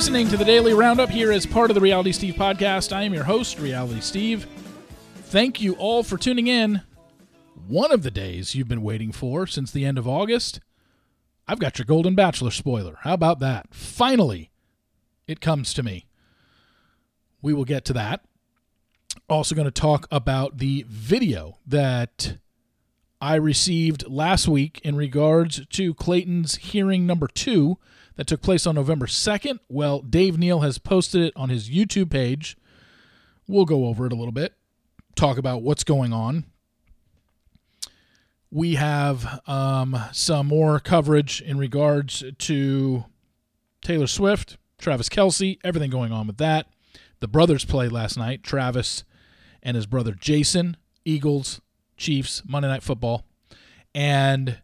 listening to the Daily Roundup here as part of the Reality Steve podcast. I am your host, Reality Steve. Thank you all for tuning in. One of the days you've been waiting for since the end of August. I've got your Golden Bachelor spoiler. How about that? Finally, it comes to me. We will get to that. Also, going to talk about the video that I received last week in regards to Clayton's hearing number two that took place on November 2nd. Well, Dave Neal has posted it on his YouTube page. We'll go over it a little bit, talk about what's going on. We have um, some more coverage in regards to Taylor Swift, Travis Kelce, everything going on with that. The brothers played last night, Travis and his brother Jason, Eagles, Chiefs, Monday Night Football. And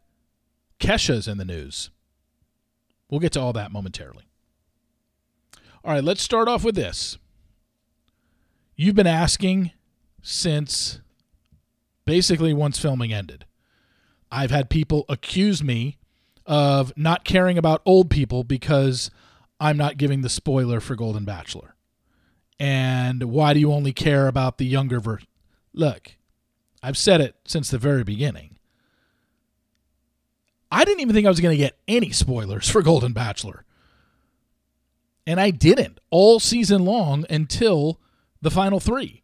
Kesha's in the news. We'll get to all that momentarily. All right, let's start off with this. You've been asking since basically once filming ended. I've had people accuse me of not caring about old people because I'm not giving the spoiler for Golden Bachelor. And why do you only care about the younger version? Look, I've said it since the very beginning. I didn't even think I was going to get any spoilers for Golden Bachelor. And I didn't all season long until the final three.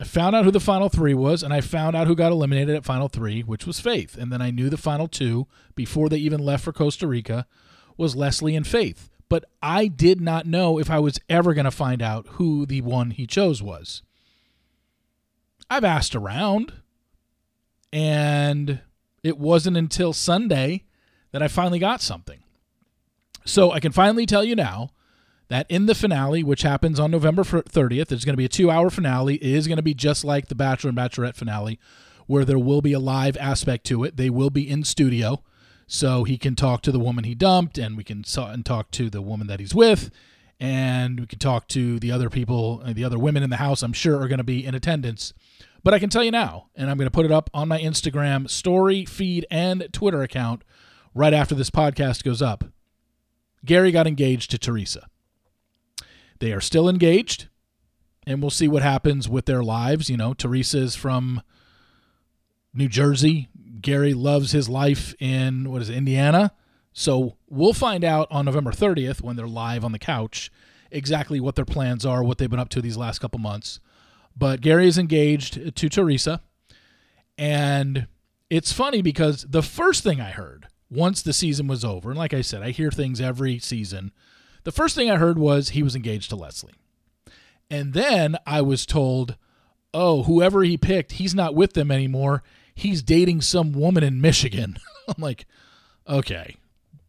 I found out who the final three was, and I found out who got eliminated at final three, which was Faith. And then I knew the final two before they even left for Costa Rica was Leslie and Faith. But I did not know if I was ever going to find out who the one he chose was. I've asked around, and it wasn't until Sunday that I finally got something. So I can finally tell you now that in the finale, which happens on November 30th, there's going to be a two hour finale. It is going to be just like the Bachelor and Bachelorette finale, where there will be a live aspect to it. They will be in studio, so he can talk to the woman he dumped, and we can and talk to the woman that he's with, and we can talk to the other people, uh, the other women in the house. I'm sure are going to be in attendance. But I can tell you now, and I'm going to put it up on my Instagram story, feed, and Twitter account right after this podcast goes up. Gary got engaged to Theresa. They are still engaged, and we'll see what happens with their lives. You know, Theresa is from New Jersey. Gary loves his life in, what is it, Indiana? So we'll find out on November 30th when they're live on the couch exactly what their plans are, what they've been up to these last couple months. But Gary is engaged to Theresa. And it's funny because the first thing I heard once the season was over, and like I said, I hear things every season the first thing I heard was he was engaged to Leslie. And then I was told, oh, whoever he picked, he's not with them anymore. He's dating some woman in Michigan. I'm like, okay,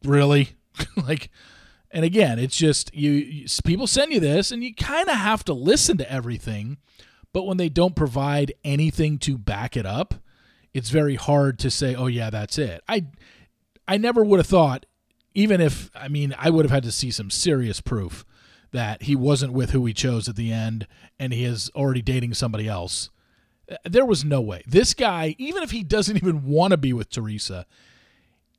really? like, and again, it's just you, you people send you this and you kind of have to listen to everything. But when they don't provide anything to back it up, it's very hard to say, oh, yeah, that's it. I, I never would have thought even if I mean I would have had to see some serious proof that he wasn't with who he chose at the end and he is already dating somebody else. Uh, there was no way. This guy, even if he doesn't even want to be with Theresa,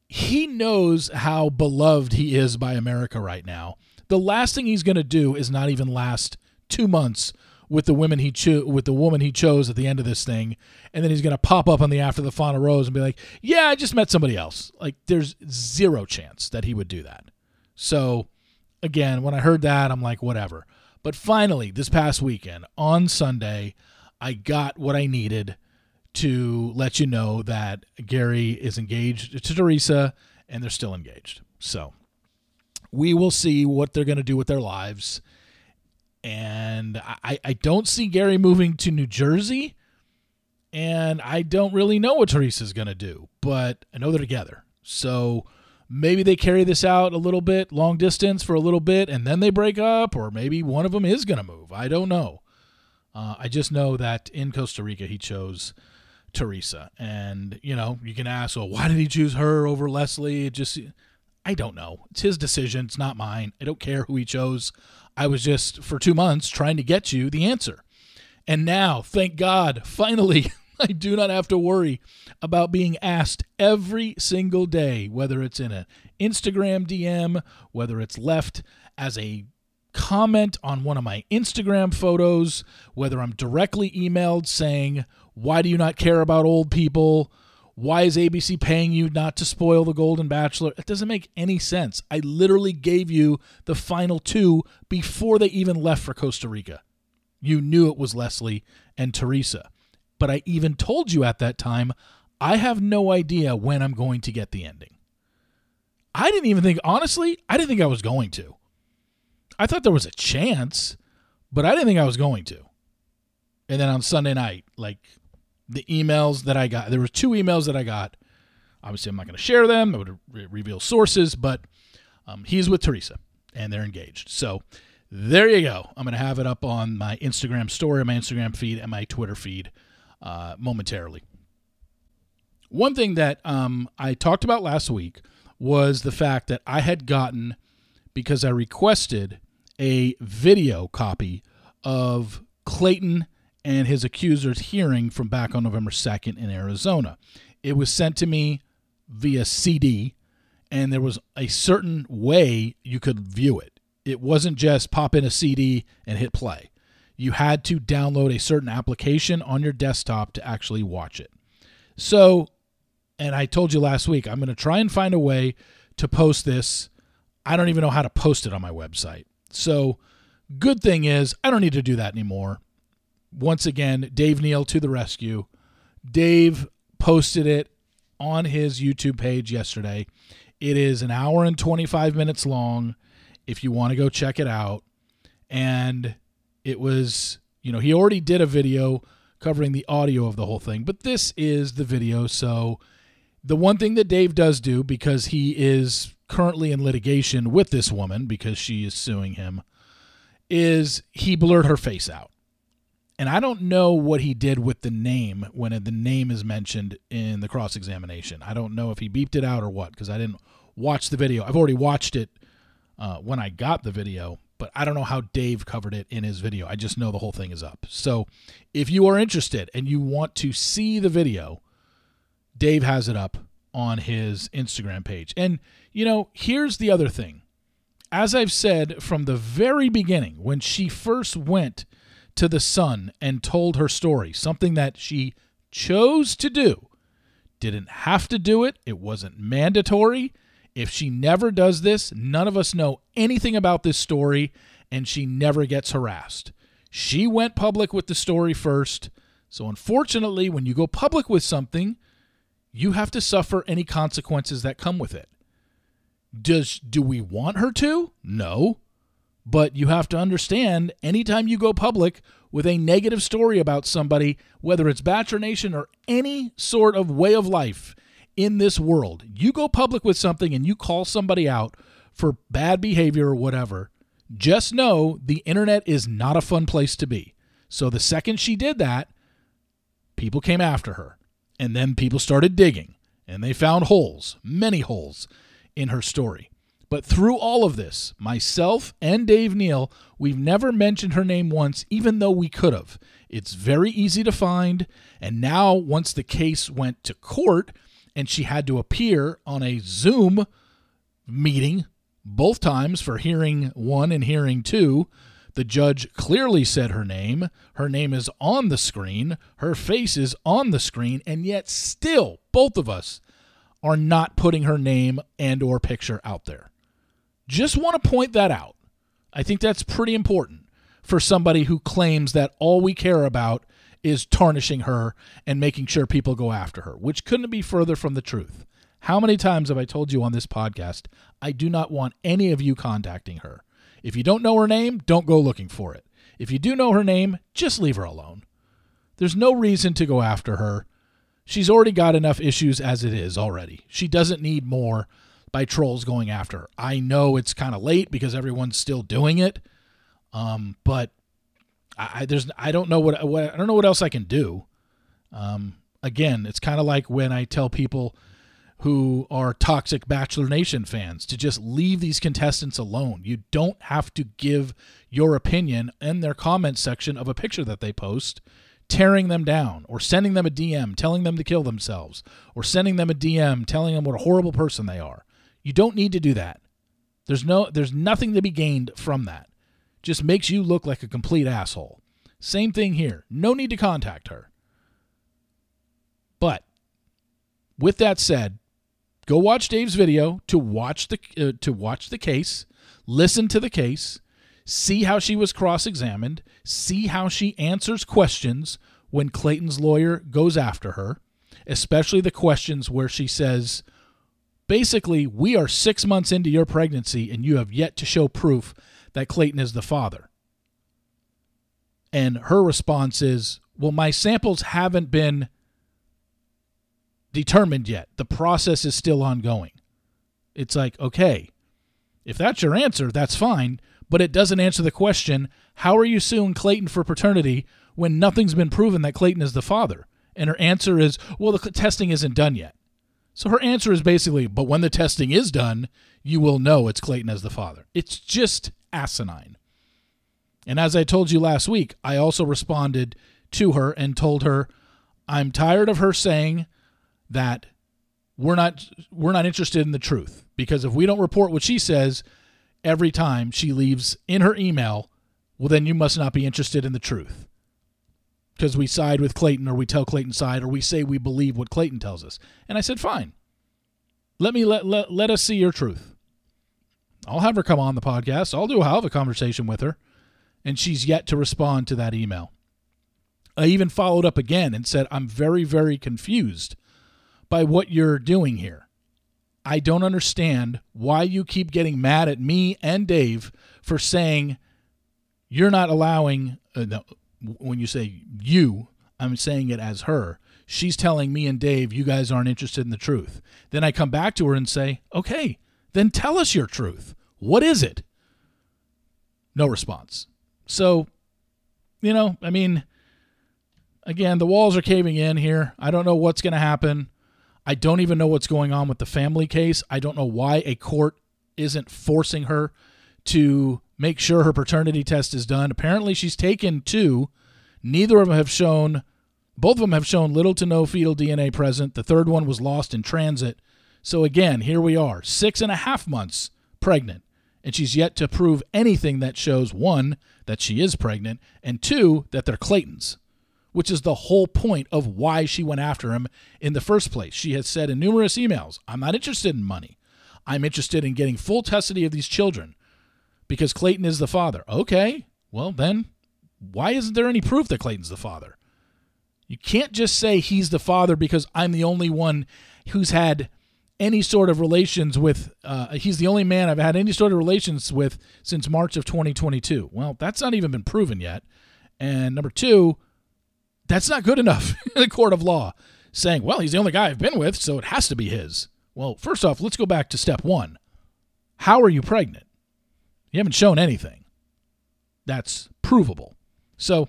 he knows how beloved he is by America right now. The last thing he's going to do is not even last 2 months with the women he cho- with the woman he chose at the end of this thing, and then he's gonna pop up on the after the final rose and be like, "Yeah, I just met somebody else." Like, there's zero chance that he would do that. So, again, when I heard that, I'm like, whatever. But finally, this past weekend on Sunday, I got what I needed to let you know that Gary is engaged to Theresa, and they're still engaged. So, we will see what they're to do with their lives and I, I don't see Gary moving to New Jersey, and I don't really know what Theresa's going to do, but I know they're together. So maybe they carry this out a little bit, long distance for a little bit, and then they break up, or maybe one of them is going to move. I don't know. Uh, I just know that in Costa Rica, he chose Theresa. And, you know, you can ask, well, why did he choose her over Leslie? It just, I don't know. It's his decision. It's not mine. I don't care who he chose. I was just for two months trying to get you the answer. And now, thank God, finally, I do not have to worry about being asked every single day, whether it's in an Instagram DM, whether it's left as a comment on one of my Instagram photos, whether I'm directly emailed saying, Why do you not care about old people? Why is ABC paying you not to spoil the Golden Bachelor? It doesn't make any sense. I literally gave you the final two before they even left for Costa Rica. You knew it was Leslie and Theresa. But I even told you at that time, I have no idea when I'm going to get the ending. I didn't even think, honestly, I didn't think I was going to. I thought there was a chance, but I didn't think I was going to. And then on Sunday night, like the emails that I got, there were two emails that I got. Obviously, I'm not going to share them. I would re- reveal sources, but um, he's with Theresa and they're engaged. So there you go. I'm going to have it up on my Instagram story, my Instagram feed, and my Twitter feed uh, momentarily. One thing that um, I talked about last week was the fact that I had gotten, because I requested a video copy of Clayton and his accuser's hearing from back on November 2nd in Arizona. It was sent to me via CD, and there was a certain way you could view it. It wasn't just pop in a CD and hit play. You had to download a certain application on your desktop to actually watch it. So, and I told you last week, I'm going to try and find a way to post this. I don't even know how to post it on my website. So, good thing is, I don't need to do that anymore. Once again, Dave Neal to the rescue. Dave posted it on his YouTube page yesterday. It is an hour and 25 minutes long if you want to go check it out. And it was, you know, he already did a video covering the audio of the whole thing, but this is the video. So, the one thing that Dave does do, because he is currently in litigation with this woman because she is suing him, is he blurred her face out. And I don't know what he did with the name when the name is mentioned in the cross examination. I don't know if he beeped it out or what because I didn't watch the video. I've already watched it uh, when I got the video, but I don't know how Dave covered it in his video. I just know the whole thing is up. So if you are interested and you want to see the video, Dave has it up on his Instagram page. And, you know, here's the other thing. As I've said from the very beginning, when she first went to the Sun and told her story, something that she chose to do, didn't have to do it, it wasn't mandatory. If she never does this, none of us know anything about this story, and she never gets harassed. She went public with the story first. So, unfortunately, when you go public with something, you have to suffer any consequences that come with it. Does do we want her to? No. But you have to understand anytime you go public with a negative story about somebody, whether it's Bachelor Nation or any sort of way of life in this world, you go public with something and you call somebody out for bad behavior or whatever, just know the internet is not a fun place to be. So the second she did that, people came after her. And then people started digging and they found holes, many holes in her story. But through all of this, myself and Dave Neal, we've never mentioned her name once, even though we could have. It's very easy to find. And now, once the case went to court and she had to appear on a Zoom meeting both times for hearing one and hearing two, the judge clearly said her name. Her name is on the screen. Her face is on the screen, and yet still both of us are not putting her name and or picture out there. Just want to point that out. I think that's pretty important for somebody who claims that all we care about is tarnishing her and making sure people go after her, which couldn't be further from the truth. How many times have I told you on this podcast I do not want any of you contacting her? If you don't know her name, don't go looking for it. If you do know her name, just leave her alone. There's no reason to go after her. She's already got enough issues as it is already. She doesn't need more by trolls going after. I know it's kind of late because everyone's still doing it. Um, but I, I there's I don't know what, what I don't know what else I can do. Um, again, it's kind of like when I tell people who are toxic Bachelor Nation fans to just leave these contestants alone. You don't have to give your opinion in their comment section of a picture that they post tearing them down or sending them a DM telling them to kill themselves or sending them a DM telling them what a horrible person they are. You don't need to do that. There's no there's nothing to be gained from that. Just makes you look like a complete asshole. Same thing here. No need to contact her. But with that said, go watch Dave's video to watch the uh, to watch the case, listen to the case, see how she was cross-examined, see how she answers questions when Clayton's lawyer goes after her, especially the questions where she says basically, we are 6 months into your pregnancy and you have yet to show proof that Clayton is the father. And her response is, well, my samples haven't been determined yet. The process is still ongoing. It's like, okay, if that's your answer, that's fine, but it doesn't answer the question how are you suing Clayton for paternity when nothing's been proven that Clayton is the father? And her answer is, well, the testing isn't done yet. So her answer is basically, but when the testing is done, you will know it's Clayton as the father. It's just asinine. And as I told you last week, I also responded to her and told her, I'm tired of her saying that we're not we're not interested in the truth because if we don't report what she says every time she leaves in her email, well then you must not be interested in the truth. Because we side with Clayton or we tell Clayton's side or we say we believe what Clayton tells us. And I said, "Fine. Let me let let, let us see your truth." I'll have her come on the podcast. I'll do I'll have a conversation with her. And she's yet to respond to that email. I even followed up again and said, I'm very, very confused by what you're doing here. I don't understand why you keep getting mad at me and Dave for saying you're not allowing, uh, no, when you say you, I'm saying it as her. She's telling me and Dave, you guys aren't interested in the truth. Then I come back to her and say, okay, then tell us your truth. What is it? No response. So, you know, I mean, again, the walls are caving in here. I don't know what's going to happen. I don't even know what's going on with the family case. I don't know why a court isn't forcing her to make sure her paternity test is done. Apparently, she's taken two. Neither of them have shown, both of them have shown little to no fetal DNA present. The third one was lost in transit. So, again, here we are, six and a half months pregnant and she's yet to prove anything that shows one, that she is pregnant, and two, that they're Clayton's, which is the whole point of why she went after him in the first place. She has said in numerous emails, I'm not interested in money. I'm interested in getting full custody of these children because Clayton is the father. Okay, well, then why isn't there any proof that Clayton's the father? You can't just say he's the father because I'm the only one who's had any sort of relations with. Uh, he's the only man I've had any sort of relations with since March of 2022. Well, that's not even been proven yet. And number two, that's not good enough in the court of law saying, well, he's the only guy I've been with, so it has to be his. Well, first off, let's go back to step one. How are you pregnant? You haven't shown anything that's provable. So,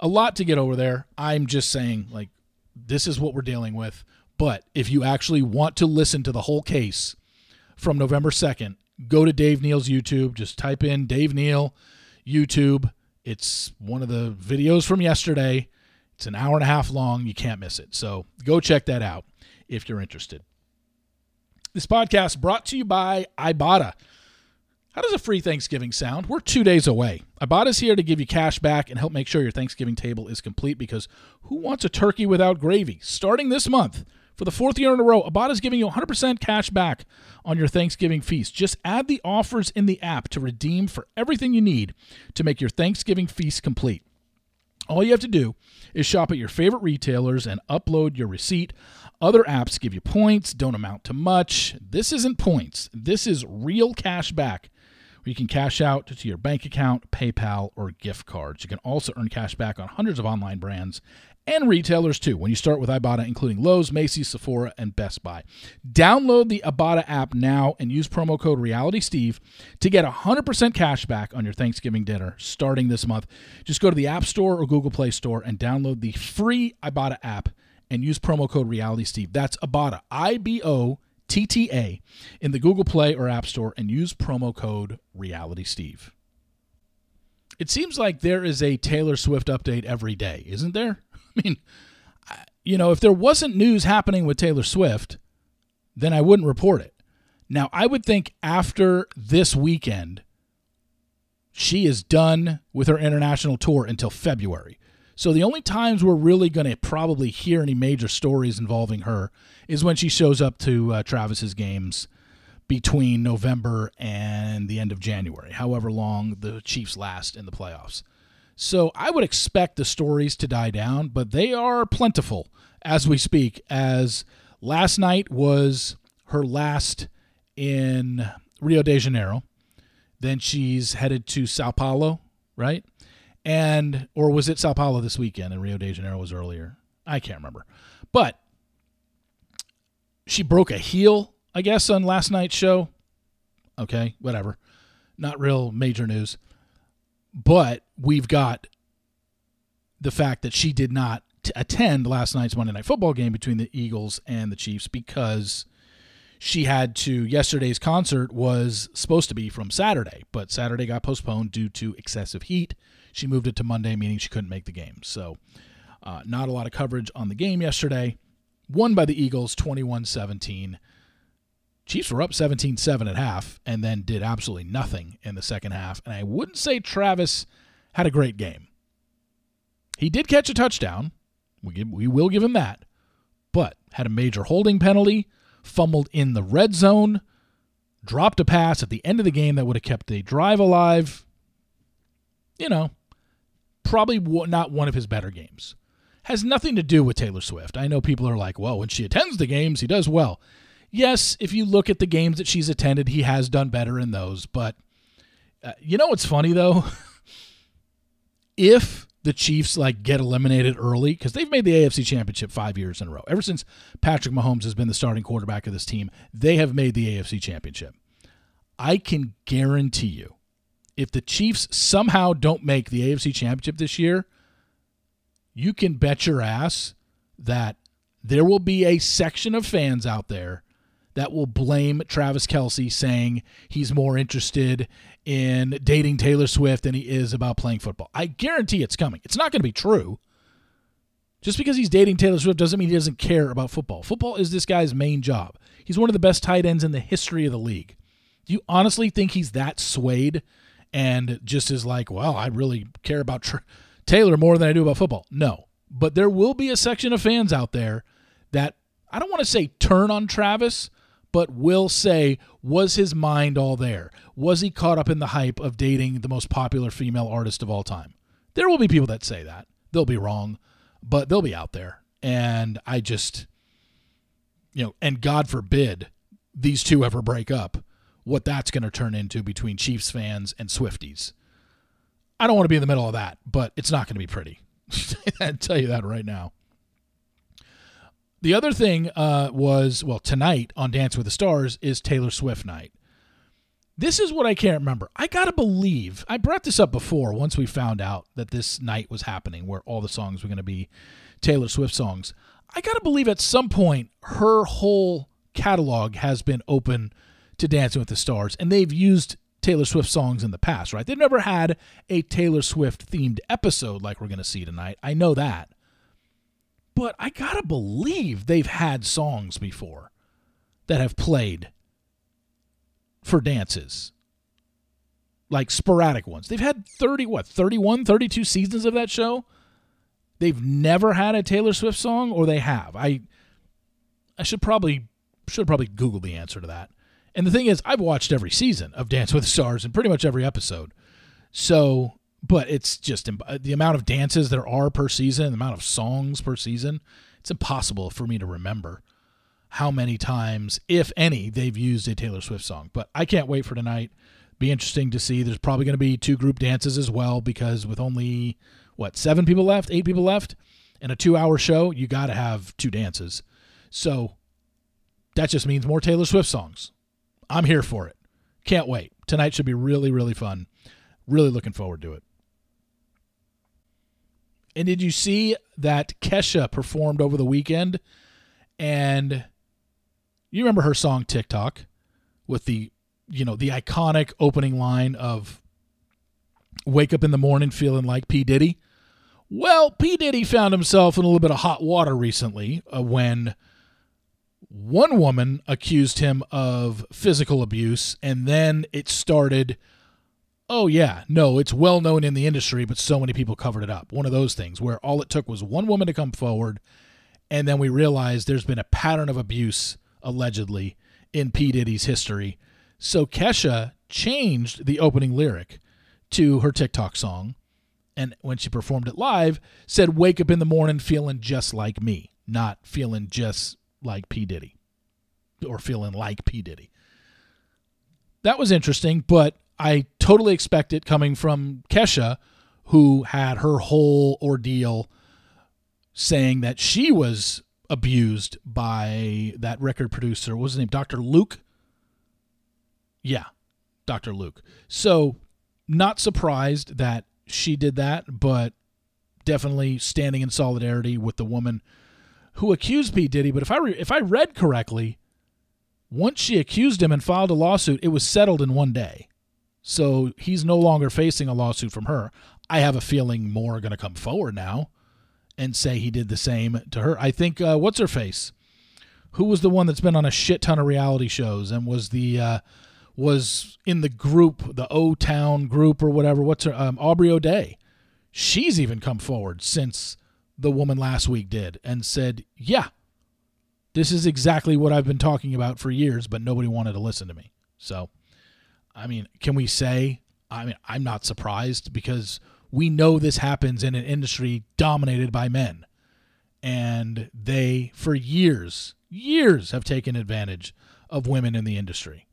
a lot to get over there. I'm just saying, like, this is what we're dealing with. But if you actually want to listen to the whole case from November 2nd, go to Dave Neal's YouTube. Just type in Dave Neal YouTube. It's one of the videos from yesterday. It's an hour and a half long. You can't miss it. So go check that out if you're interested. This podcast brought to you by Ibotta. How does a free Thanksgiving sound? We're two days away. Ibotta's here to give you cash back and help make sure your Thanksgiving table is complete because who wants a turkey without gravy? Starting this month, for the fourth year in a row, Ibotta is giving you 100% cash back on your Thanksgiving feast. Just add the offers in the app to redeem for everything you need to make your Thanksgiving feast complete. All you have to do is shop at your favorite retailers and upload your receipt. Other apps give you points, don't amount to much. This isn't points, this is real cash back where you can cash out to your bank account, PayPal, or gift cards. You can also earn cash back on hundreds of online brands and retailers too when you start with Ibotta, including Lowe's, Macy's, Sephora, and Best Buy. Download the Ibotta app now and use promo code RealitySteve to get 100% cash back on your Thanksgiving dinner starting this month. Just go to the App Store or Google Play Store and download the free Ibotta app and use promo code RealitySteve. That's Ibotta, I B O T T A, in the Google Play or App Store and use promo code RealitySteve. It seems like there is a Taylor Swift update every day, isn't there? I mean, you know, if there wasn't news happening with Taylor Swift, then I wouldn't report it. Now, I would think after this weekend, she is done with her international tour until February. So the only times we're really going to probably hear any major stories involving her is when she shows up to uh, Travis's games between November and the end of January, however long the Chiefs last in the playoffs. So I would expect the stories to die down, but they are plentiful as we speak. As last night was her last in Rio de Janeiro, then she's headed to Sao Paulo, right? And or was it Sao Paulo this weekend and Rio de Janeiro was earlier? I can't remember. But she broke a heel, I guess, on last night's show. Okay, whatever. Not real major news. But we've got the fact that she did not t- attend last night's Monday Night Football game between the Eagles and the Chiefs because she had to. Yesterday's concert was supposed to be from Saturday, but Saturday got postponed due to excessive heat. She moved it to Monday, meaning she couldn't make the game. So, uh, not a lot of coverage on the game yesterday. Won by the Eagles 21 17. Chiefs were up 17 7 at half and then did absolutely nothing in the second half. And I wouldn't say Travis had a great game. He did catch a touchdown. We, give, we will give him that. But had a major holding penalty, fumbled in the red zone, dropped a pass at the end of the game that would have kept the drive alive. You know, probably not one of his better games. Has nothing to do with Taylor Swift. I know people are like, well, when she attends the games, he does well yes, if you look at the games that she's attended, he has done better in those. But uh, you know what's funny though? if the Chiefs like get eliminated early because they've made the AFC Championship five years in a row. Ever since Patrick Mahomes has been the starting quarterback of this team, they have made the AFC Championship. I can guarantee you, if the Chiefs somehow don't make the AFC Championship this year, you can bet your ass that there will be a section of fans out there that will blame Travis Kelce, saying he's more interested in dating Taylor Swift than he is about playing football. I guarantee it's coming. It's not going to be true. Just because he's dating Taylor Swift doesn't mean he doesn't care about football. Football is this guy's main job. He's one of the best tight ends in the history of the league. Do you honestly think he's that swayed and just is like, well, I really care about Taylor more than I do about football? No. But there will be a section of fans out there that I don't want to say turn on Travis, but will say, was his mind all there? Was he caught up in the hype of dating the most popular female artist of all time? There will be people that say that. They'll be wrong, but they'll be out there. And I just, you know, and God forbid these two ever break up, what that's going to turn into between Chiefs fans and Swifties. I don't want to be in the middle of that, but it's not going to be pretty. I tell you that right now. The other thing uh, was, well, tonight on Dance with the Stars is Taylor Swift night. This is what I can't remember. I got to believe, I brought this up before once we found out that this night was happening where all the songs were going to be Taylor Swift songs. I got to believe at some point her whole catalog has been open to Dancing with the Stars, and they've used Taylor Swift songs in the past, right? They've never had a Taylor Swift themed episode like we're going to see tonight. I know that. But I gotta believe they've had songs before that have played for dances. Like sporadic ones. They've had 30, what, 31, 32 seasons of that show? They've never had a Taylor Swift song, or they have. I I should probably should probably Google the answer to that. And the thing is, I've watched every season of Dance with the Stars and pretty much every episode. So but it's just uh, the amount of dances there are per season, the amount of songs per season. It's impossible for me to remember how many times, if any, they've used a Taylor Swift song. But I can't wait for tonight. Be interesting to see. There's probably going to be two group dances as well because with only what seven people left, eight people left, in a two-hour show, you got to have two dances. So that just means more Taylor Swift songs. I'm here for it. Can't wait. Tonight should be really, really fun. Really looking forward to it. And did you see that Kesha performed over the weekend? And you remember her song TikTok with the, you know, the iconic opening line of wake up in the morning feeling like P. Diddy? Well, P. Diddy found himself in a little bit of hot water recently uh, when one woman accused him of physical abuse, and then it started. Oh, yeah, no, it's well known in the industry, but so many people covered it up. One of those things where all it took was one woman to come forward, and then we realized there's been a pattern of abuse, allegedly, in P. Diddy's history. So Kesha changed the opening lyric to her TikTok song and when she performed it live, said, Wake up in the morning feeling just like me, not feeling just like P. Diddy or feeling like P. Diddy. That was interesting, but I totally expect it coming from Kesha, who had her whole ordeal saying that she was abused by that record producer. What was his name? Dr. Luke? Yeah, Dr. Luke. So, not surprised that she did that, but definitely standing in solidarity with the woman who accused P. Diddy. But if I re- if I read correctly, once she accused him and filed a lawsuit, it was settled in one day. So he's no longer facing a lawsuit from her. I have a feeling more are going to come forward now and say he did the same to her. I think uh, what's her face, who was the one that's been on a shit ton of reality shows and was the uh, was in the group, the O Town group or whatever. What's her um, Aubrey O'Day? She's even come forward since the woman last week did and said, "Yeah, this is exactly what I've been talking about for years, but nobody wanted to listen to me." So, I mean, can we say? I mean, I'm not surprised because we know this happens in an industry dominated by men, and they, for years, years, have taken advantage of women in the industry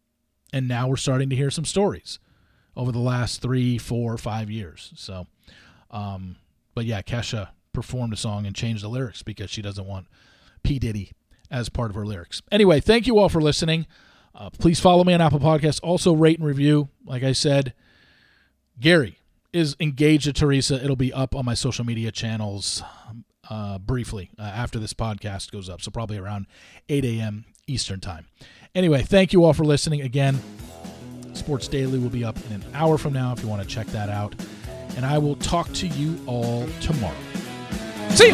and now we're starting to hear some stories over the last three, four, five years. So, um, but yeah, Kesha performed a song and changed the lyrics because she doesn't want P Diddy as part of her lyrics. Anyway, thank you all for listening. Uh, please follow me on Apple Podcasts. Also, rate and review. Like I said, Gary is engaged to Theresa. It'll be up on my social media channels uh, briefly uh, after this podcast goes up. So, probably around 8 a.m. Eastern Time. Anyway, thank you all for listening. Again, Sports Daily will be up in an hour from now if you want to check that out. And I will talk to you all tomorrow. Sí.